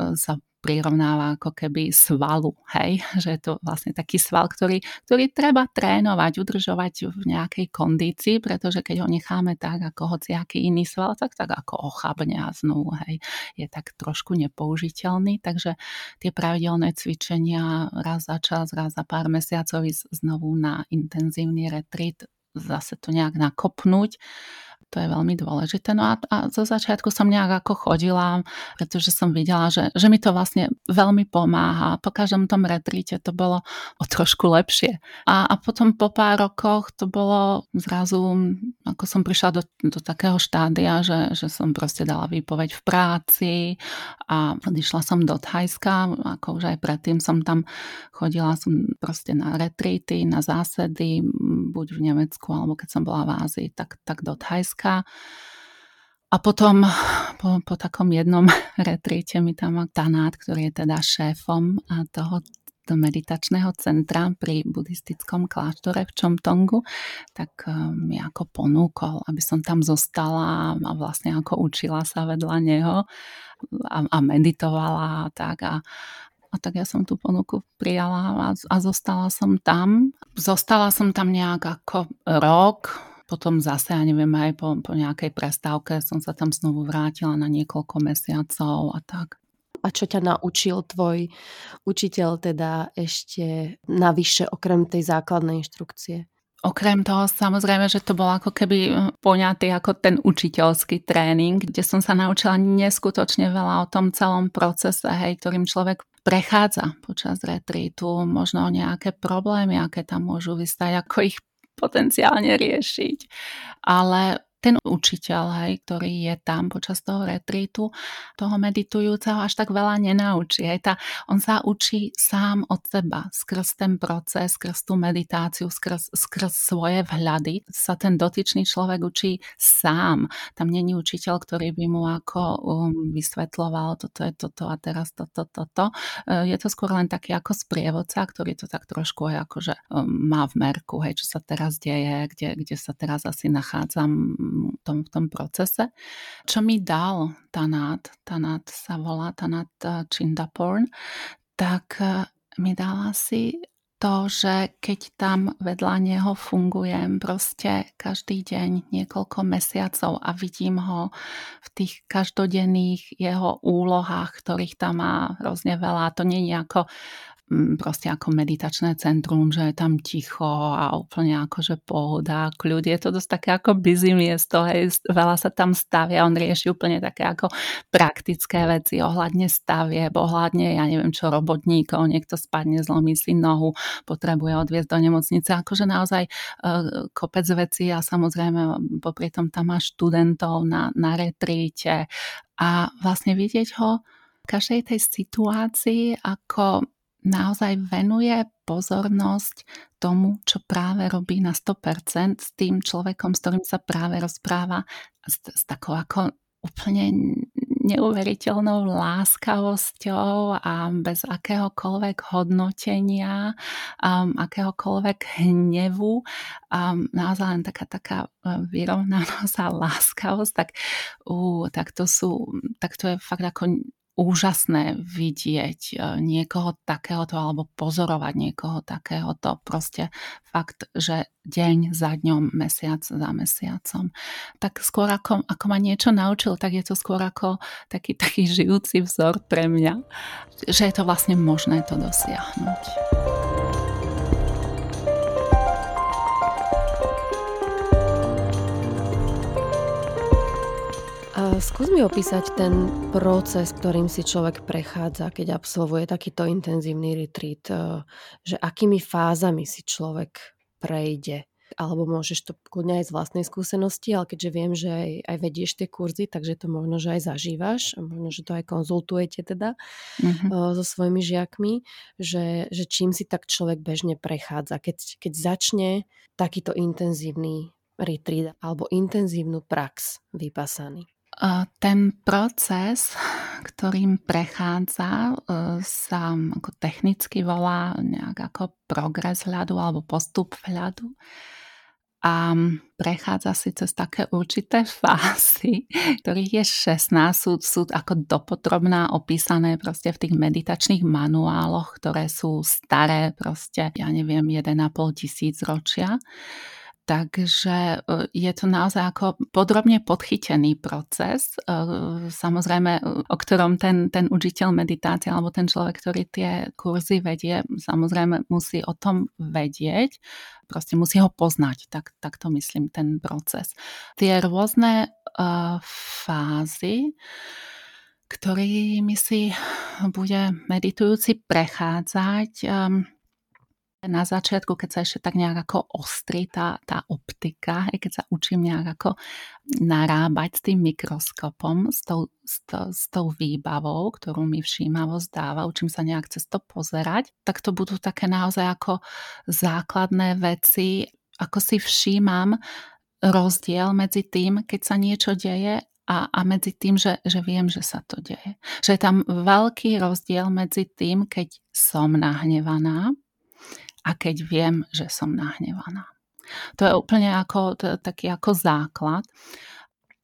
uh, sa prirovnáva ako keby svalu, hej, že je to vlastne taký sval, ktorý, ktorý treba trénovať, udržovať v nejakej kondícii, pretože keď ho necháme tak ako hociaký iný sval, tak tak ako ochabne a znovu, hej, je tak trošku nepoužiteľný, takže tie pravidelné cvičenia raz za čas, raz za pár mesiacov znovu na intenzívny retreat zase to nejak nakopnúť to je veľmi dôležité. No a, a zo začiatku som nejak ako chodila, pretože som videla, že, že mi to vlastne veľmi pomáha. Po každom tom retríte to bolo o trošku lepšie. A, a potom po pár rokoch to bolo zrazu, ako som prišla do, do takého štádia, že, že som proste dala výpoveď v práci a odišla som do Thajska, ako už aj predtým som tam chodila som proste na retríty, na zásedy, buď v Nemecku, alebo keď som bola v Ázii, tak, tak do Thajska. A potom po, po takom jednom retríte mi tam Tanát, ktorý je teda šéfom toho meditačného centra pri buddhistickom kláštore v Čomtongu, tak eh, mi ako ponúkol, aby som tam zostala a vlastne ako učila sa vedľa neho a, a meditovala a tak. A, a tak ja som tú ponuku prijala a, a zostala som tam. Zostala som tam nejak ako rok, potom zase, ja neviem, aj po, po nejakej prestávke som sa tam znovu vrátila na niekoľko mesiacov a tak. A čo ťa naučil tvoj učiteľ teda ešte navyše okrem tej základnej inštrukcie? Okrem toho samozrejme, že to bolo ako keby hm, poňatý ako ten učiteľský tréning, kde som sa naučila neskutočne veľa o tom celom procese, hej, ktorým človek prechádza počas retrítu, možno nejaké problémy, aké tam môžu vystať, ako ich potenciálne riešiť. Ale ten učiteľ, hej, ktorý je tam počas toho retrítu, toho meditujúceho až tak veľa nenaučí. Hej. Tá, on sa učí sám od seba, skrz ten proces, skrz tú meditáciu, skrz, skrz svoje vhľady sa ten dotyčný človek učí sám. Tam není učiteľ, ktorý by mu ako um, vysvetloval, toto je toto a teraz toto, toto. Uh, je to skôr len taký ako sprievodca, ktorý to tak trošku aj akože um, má v merku, hej, čo sa teraz deje, kde, kde sa teraz asi nachádzam tom, v tom procese. Čo mi dal Tanát, Tanát sa volá Tanát eh, Chindaporn, tak eh, mi dal asi to, že keď tam vedľa neho fungujem proste každý deň niekoľko mesiacov a vidím ho v tých každodenných jeho úlohách, ktorých tam má hrozne veľa. To nie je ako proste ako meditačné centrum, že je tam ticho a úplne akože pohoda, kľud. Je to dosť také ako busy miesto, hej, veľa sa tam stavia, on rieši úplne také ako praktické veci ohľadne stavie, ohľadne, ja neviem čo, robotníkov, niekto spadne, zlomí si nohu, potrebuje odviezť do nemocnice, akože naozaj uh, kopec vecí a samozrejme popri tom tam má študentov na, na retríte. A vlastne vidieť ho v každej tej situácii ako naozaj venuje pozornosť tomu, čo práve robí na 100% s tým človekom, s ktorým sa práve rozpráva s, s takou ako úplne neuveriteľnou láskavosťou a bez akéhokoľvek hodnotenia, um, akéhokoľvek hnevu, um, naozaj len taká, taká uh, vyrovnanosť a láskavosť, tak, uh, tak to sú, tak to je fakt ako úžasné vidieť e, niekoho takéhoto alebo pozorovať niekoho takéhoto. Proste fakt, že deň za dňom, mesiac za mesiacom. Tak skôr ako, ako ma niečo naučil, tak je to skôr ako taký, taký žijúci vzor pre mňa, že je to vlastne možné to dosiahnuť. Skús mi opísať ten proces, ktorým si človek prechádza, keď absolvuje takýto intenzívny retreat, e, že akými fázami si človek prejde. Alebo môžeš to kľudne aj z vlastnej skúsenosti, ale keďže viem, že aj, aj vedieš tie kurzy, takže to možno, že aj zažívaš, a možno, že to aj konzultujete teda mm-hmm. so svojimi žiakmi, že, že čím si tak človek bežne prechádza, keď, keď začne takýto intenzívny retreat alebo intenzívnu prax vypasaný. Ten proces, ktorým prechádza, e, sa ako technicky volá nejak ako progres hľadu alebo postup hľadu a prechádza si cez také určité fázy, ktorých je 16, sú, sú ako dopotrobná opísané proste v tých meditačných manuáloch, ktoré sú staré proste, ja neviem, 1,5 tisíc ročia Takže je to naozaj ako podrobne podchytený proces, samozrejme, o ktorom ten, ten učiteľ meditácie alebo ten človek, ktorý tie kurzy vedie, samozrejme musí o tom vedieť, proste musí ho poznať, tak, tak to myslím, ten proces. Tie rôzne uh, fázy, ktorými si bude meditujúci prechádzať. Um, na začiatku, keď sa ešte tak nejak ako ostrí tá, tá optika, aj keď sa učím nejak ako narábať s tým mikroskopom, s tou, s, to, s tou výbavou, ktorú mi všímavosť dáva, učím sa nejak cez to pozerať, tak to budú také naozaj ako základné veci, ako si všímam rozdiel medzi tým, keď sa niečo deje a, a medzi tým, že, že viem, že sa to deje. Že je tam veľký rozdiel medzi tým, keď som nahnevaná a keď viem, že som nahnevaná. To je úplne ako, to, taký ako základ.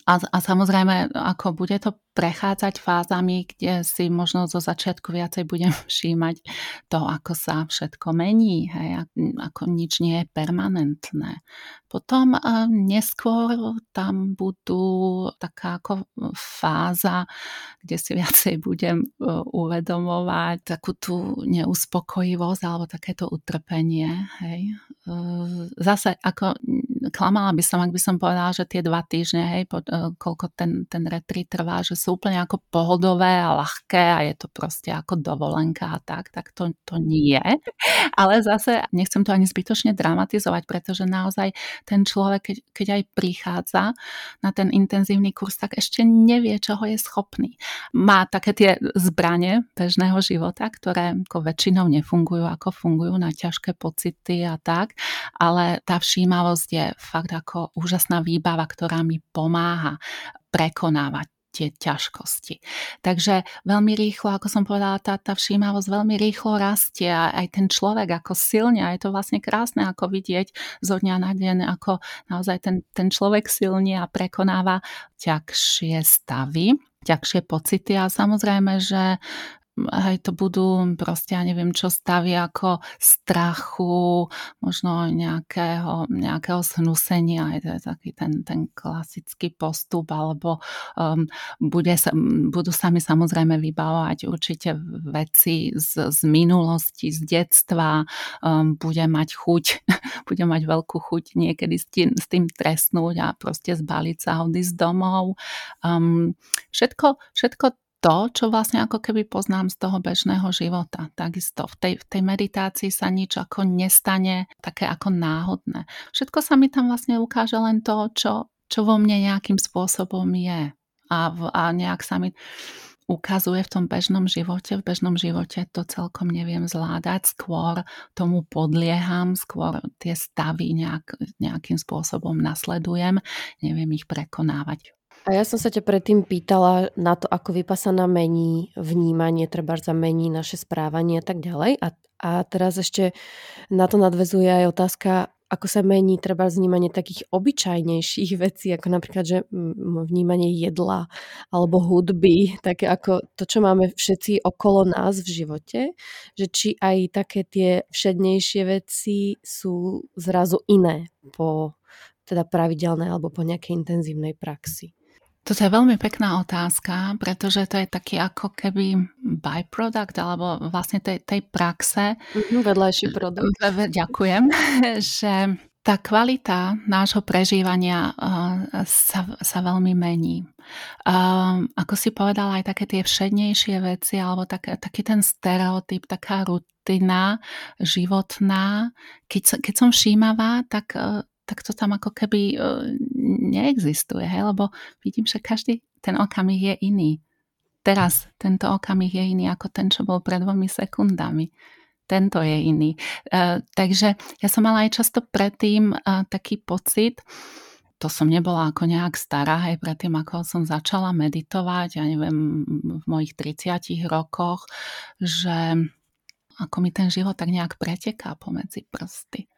A, a samozrejme, ako bude to prechádzať fázami, kde si možno zo začiatku viacej budem všímať to, ako sa všetko mení, hej, ako nič nie je permanentné. Potom neskôr tam budú taká ako fáza, kde si viacej budem e, uvedomovať takú tú neuspokojivosť alebo takéto utrpenie. Hej. E, zase ako klamala by som, ak by som povedala, že tie dva týždne, hej, po, e, koľko ten, ten retreat trvá, že sú úplne ako pohodové a ľahké a je to proste ako dovolenka a tak, tak to, to nie. Ale zase nechcem to ani zbytočne dramatizovať, pretože naozaj ten človek, keď, keď aj prichádza na ten intenzívny kurz, tak ešte nevie, čoho je schopný. Má také tie zbranie bežného života, ktoré ako väčšinou nefungujú, ako fungujú na ťažké pocity a tak, ale tá všímavosť je fakt ako úžasná výbava, ktorá mi pomáha prekonávať tie ťažkosti. Takže veľmi rýchlo, ako som povedala, tá, tá všímavosť veľmi rýchlo rastie a aj ten človek ako silne, a je to vlastne krásne ako vidieť zo dňa na deň, ako naozaj ten, ten človek silne a prekonáva ťažšie stavy, ťažšie pocity a samozrejme, že hej, to budú proste, ja neviem, čo staví ako strachu, možno nejakého, nejakého snusenia, aj to je taký ten, ten klasický postup, alebo um, bude sa, budú sa mi samozrejme vybavovať určite veci z, z minulosti, z detstva, um, bude mať chuť, bude mať veľkú chuť niekedy s tým, s tým trestnúť a proste zbaliť sa odísť domov. Um, všetko, všetko to, čo vlastne ako keby poznám z toho bežného života. Takisto v tej, v tej meditácii sa nič ako nestane také ako náhodné. Všetko sa mi tam vlastne ukáže len to, čo, čo vo mne nejakým spôsobom je. A, v, a nejak sa mi ukazuje v tom bežnom živote. V bežnom živote to celkom neviem zvládať, skôr tomu podlieham, skôr tie stavy nejak, nejakým spôsobom nasledujem, neviem ich prekonávať. A ja som sa ťa predtým pýtala na to, ako vypasaná mení vnímanie, treba mení naše správanie a tak ďalej. A, a teraz ešte na to nadvezuje aj otázka, ako sa mení treba vnímanie takých obyčajnejších vecí, ako napríklad, že vnímanie jedla alebo hudby, také ako to, čo máme všetci okolo nás v živote, že či aj také tie všednejšie veci sú zrazu iné po teda pravidelnej alebo po nejakej intenzívnej praxi. Toto je veľmi pekná otázka, pretože to je taký ako keby byproduct, alebo vlastne tej, tej praxe. Mm-hmm, vedľajší produkt. Ďakujem, že tá kvalita nášho prežívania uh, sa, sa veľmi mení. Um, ako si povedala, aj také tie všednejšie veci, alebo tak, taký ten stereotyp, taká rutina životná, keď, keď som všímavá, tak uh, tak to tam ako keby e, neexistuje, hej? lebo vidím, že každý ten okamih je iný. Teraz tento okamih je iný ako ten, čo bol pred dvomi sekundami. Tento je iný. Uh, takže ja som mala aj často predtým uh, taký pocit, to som nebola ako nejak stará, aj predtým, ako som začala meditovať, ja neviem, v mojich 30 rokoch, že ako mi ten život tak nejak preteká pomedzi prsty.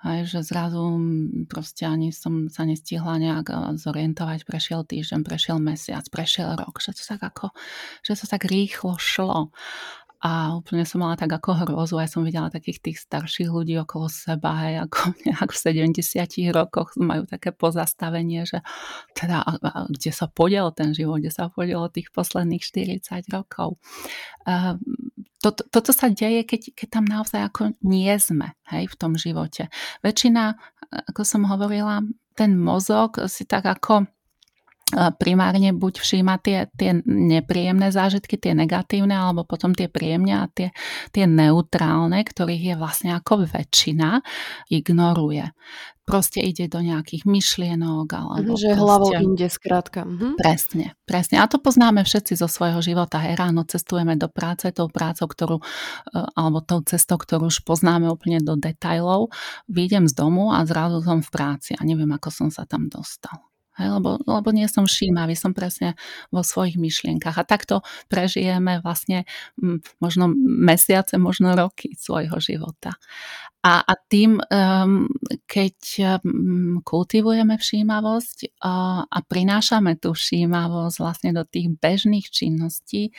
Hej, že zrazu proste ani som sa nestihla nejak zorientovať, prešiel týždeň, prešiel mesiac, prešiel rok, že to tak ako, že to tak rýchlo šlo. A úplne som mala tak ako hrozu, aj som videla takých tých starších ľudí okolo seba, aj ako nejak v 70 rokoch majú také pozastavenie, že teda kde sa podiel ten život, kde sa podiel tých posledných 40 rokov. Uh, toto, toto sa deje, keď, keď tam naozaj ako nie sme hej, v tom živote. Väčšina, ako som hovorila, ten mozog si tak ako primárne buď všíma tie, tie nepríjemné zážitky, tie negatívne, alebo potom tie príjemne a tie, tie neutrálne, ktorých je vlastne ako väčšina, ignoruje. Proste ide do nejakých myšlienok. Alebo že proste... hlavou inde skrátka. Mhm. Presne, presne. A to poznáme všetci zo svojho života. Hej, ráno cestujeme do práce tou prácou, ktorú, e, alebo tou cestou, ktorú už poznáme úplne do detajlov. Výjdem z domu a zrazu som v práci a neviem, ako som sa tam dostal. Lebo, lebo nie som všímavý, som presne vo svojich myšlienkach. A takto prežijeme vlastne možno mesiace, možno roky svojho života. A, a tým, um, keď um, kultivujeme všímavosť uh, a prinášame tú všímavosť vlastne do tých bežných činností,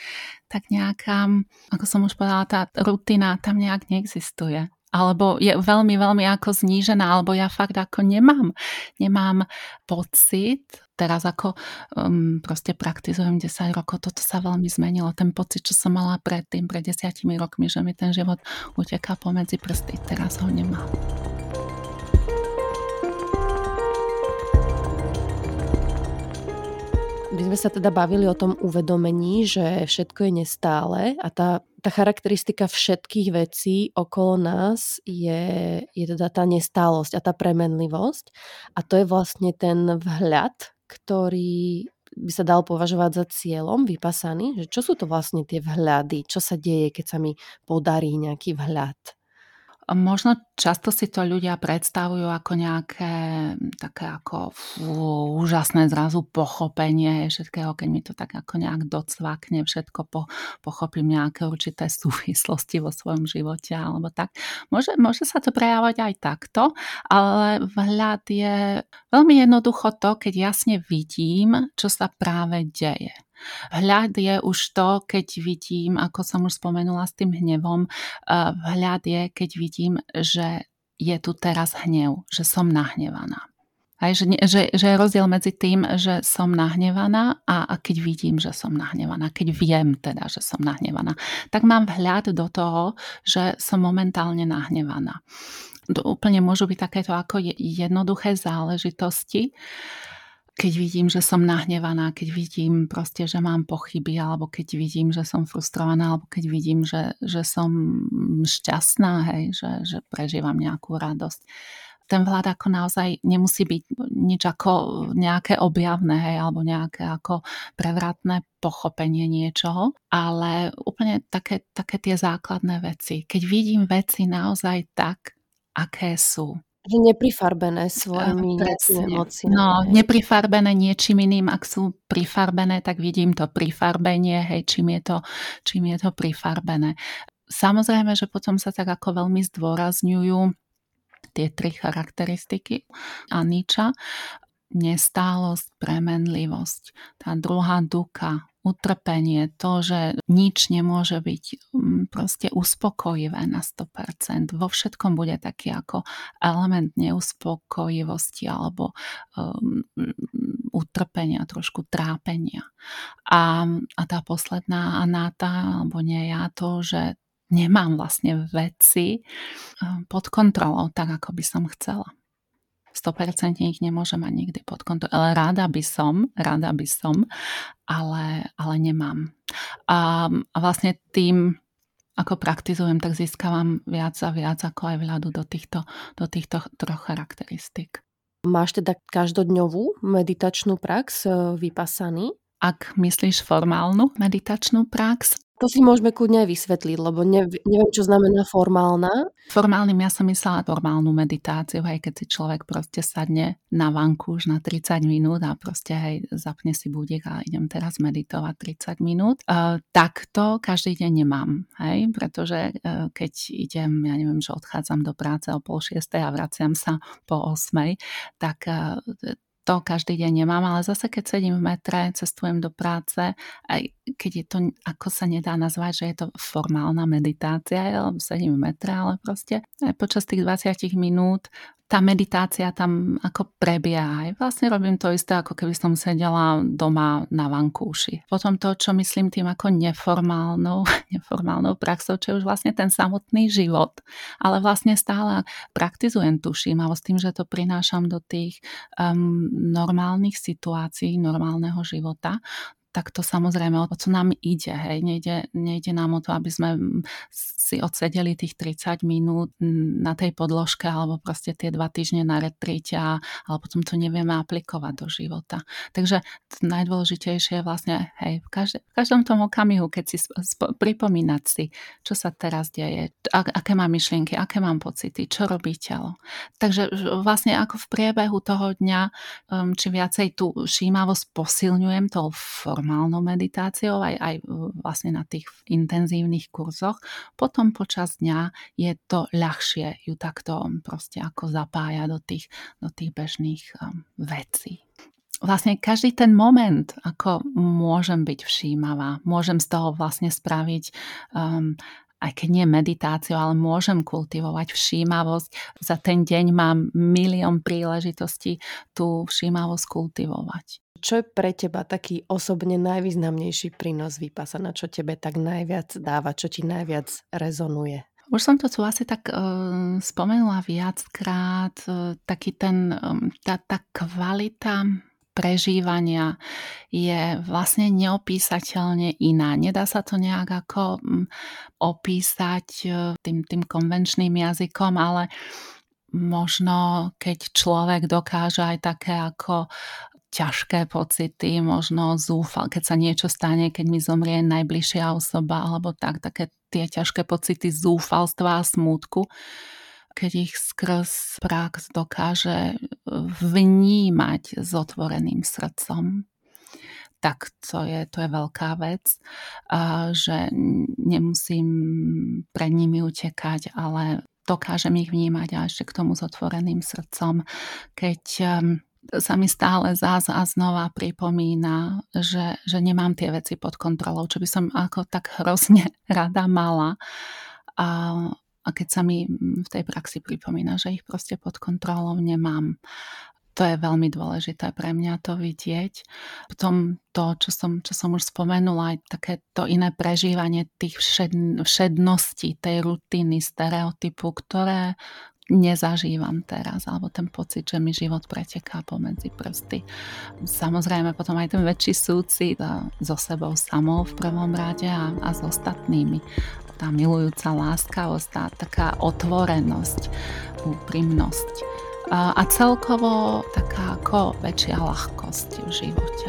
tak nejaká, ako som už povedala, tá rutina tam nejak neexistuje alebo je veľmi, veľmi ako znížená, alebo ja fakt ako nemám, nemám pocit, teraz ako um, proste praktizujem 10 rokov, toto sa veľmi zmenilo, ten pocit, čo som mala predtým, pred desiatimi rokmi, že mi ten život uteká pomedzi prsty, teraz ho nemám. My sme sa teda bavili o tom uvedomení, že všetko je nestále a tá, tá charakteristika všetkých vecí okolo nás je, je teda tá nestálosť a tá premenlivosť. A to je vlastne ten vhľad, ktorý by sa dal považovať za cieľom vypasaný, že čo sú to vlastne tie vhľady, čo sa deje, keď sa mi podarí nejaký vhľad. Možno často si to ľudia predstavujú ako nejaké také ako fú, úžasné zrazu pochopenie všetkého, keď mi to tak ako nejak docvakne, všetko po, pochopím nejaké určité súvislosti vo svojom živote alebo tak. Môže, môže sa to prejavať aj takto, ale vhľad je veľmi jednoducho to, keď jasne vidím, čo sa práve deje. Hľad je už to, keď vidím, ako som už spomenula s tým hnevom, hľad je, keď vidím, že je tu teraz hnev, že som nahnevaná. Aj, že, že, že je rozdiel medzi tým, že som nahnevaná a, a keď vidím, že som nahnevaná, keď viem teda, že som nahnevaná, tak mám vhľad do toho, že som momentálne nahnevaná. To úplne môžu byť takéto ako jednoduché záležitosti, keď vidím, že som nahnevaná, keď vidím proste, že mám pochyby, alebo keď vidím, že som frustrovaná, alebo keď vidím, že, že som šťastná, hej, že, že prežívam nejakú radosť. Ten vlád ako naozaj nemusí byť nič ako nejaké objavné, hej, alebo nejaké ako prevratné pochopenie niečoho, ale úplne také, také tie základné veci. Keď vidím veci naozaj tak, aké sú, že neprifarbené svojimi emóciami. No, neprifarbené niečím iným, ak sú prifarbené, tak vidím to prifarbenie, hej, čím je to, čím je to prifarbené. Samozrejme, že potom sa tak ako veľmi zdôrazňujú tie tri charakteristiky Aniča, nestálosť, premenlivosť. Tá druhá duka, utrpenie, to, že nič nemôže byť mm, proste uspokojivé na 100%. Vo všetkom bude taký ako element neuspokojivosti alebo um, utrpenia, trošku trápenia. A, a tá posledná anáta, alebo nie ja, to, že nemám vlastne veci um, pod kontrolou tak, ako by som chcela. 100% ich nemôžem mať nikdy pod kontrolou. Ale rada by som, rada by som, ale, ale nemám. A, a vlastne tým, ako praktizujem, tak získavam viac a viac ako aj vľadu do týchto, do týchto troch charakteristik. Máš teda každodňovú meditačnú prax e, vypasaný? Ak myslíš formálnu meditačnú prax, to si môžeme kľudne aj vysvetliť, lebo neviem, čo znamená formálna. Formálnym ja som myslela formálnu meditáciu, aj keď si človek proste sadne na vanku už na 30 minút a proste hej, zapne si budík a idem teraz meditovať 30 minút. Uh, takto každý deň nemám, hej, pretože uh, keď idem, ja neviem, že odchádzam do práce o pol šiestej a vraciam sa po osmej, tak uh, to každý deň nemám, ale zase keď sedím v metre, cestujem do práce, aj keď je to, ako sa nedá nazvať, že je to formálna meditácia, ja sedím v metre, ale proste aj počas tých 20 minút tá meditácia tam ako prebieha. Aj vlastne robím to isté, ako keby som sedela doma na vankúši. Potom to, čo myslím tým ako neformálnou, neformálnou praxou, čo je už vlastne ten samotný život, ale vlastne stále praktizujem tú všímavosť tým, že to prinášam do tých um, normálnych situácií, normálneho života tak to samozrejme o co nám ide. Hej. Nejde, nejde nám o to, aby sme si odsedeli tých 30 minút na tej podložke alebo proste tie dva týždne na retríte ale potom to nevieme aplikovať do života. Takže najdôležitejšie je vlastne hej, v, každé, v každom tom okamihu, keď si sp- pripomínať si, čo sa teraz deje, ak, aké mám myšlienky, aké mám pocity, čo robí telo. Takže vlastne ako v priebehu toho dňa, um, či viacej tú všímavosť posilňujem tou formálnou meditáciou, aj, aj vlastne na tých intenzívnych kurzoch. Potom počas dňa je to ľahšie ju takto proste ako zapája do tých, do tých bežných um, vecí vlastne každý ten moment, ako môžem byť všímavá, môžem z toho vlastne spraviť um, aj keď nie meditáciu, ale môžem kultivovať všímavosť. Za ten deň mám milión príležitostí tú všímavosť kultivovať čo je pre teba taký osobne najvýznamnejší prínos Vypasana? Čo tebe tak najviac dáva? Čo ti najviac rezonuje? Už som to tu asi tak uh, spomenula viackrát. Uh, taký ten, um, tá, tá kvalita prežívania je vlastne neopísateľne iná. Nedá sa to nejak ako um, opísať uh, tým, tým konvenčným jazykom, ale možno keď človek dokáže aj také ako ťažké pocity, možno zúfal, keď sa niečo stane, keď mi zomrie najbližšia osoba, alebo tak, také tie ťažké pocity zúfalstva a smútku, keď ich skrz prax dokáže vnímať s otvoreným srdcom, tak to je, to je veľká vec, a že nemusím pred nimi utekať, ale dokážem ich vnímať a ešte k tomu s otvoreným srdcom. Keď sa mi stále zás a znova pripomína, že, že nemám tie veci pod kontrolou, čo by som ako tak hrozne rada mala. A, a keď sa mi v tej praxi pripomína, že ich proste pod kontrolou nemám. To je veľmi dôležité pre mňa to vidieť. Potom to, čo som, čo som už spomenula, aj také to iné prežívanie tých všed, všedností, tej rutiny, stereotypu, ktoré, nezažívam teraz, alebo ten pocit, že mi život preteká pomedzi prsty. Samozrejme potom aj ten väčší súcit so sebou samou v prvom rade a, a s ostatnými. Tá milujúca láskavosť, tá taká otvorenosť, úprimnosť a, a celkovo taká ako väčšia ľahkosť v živote.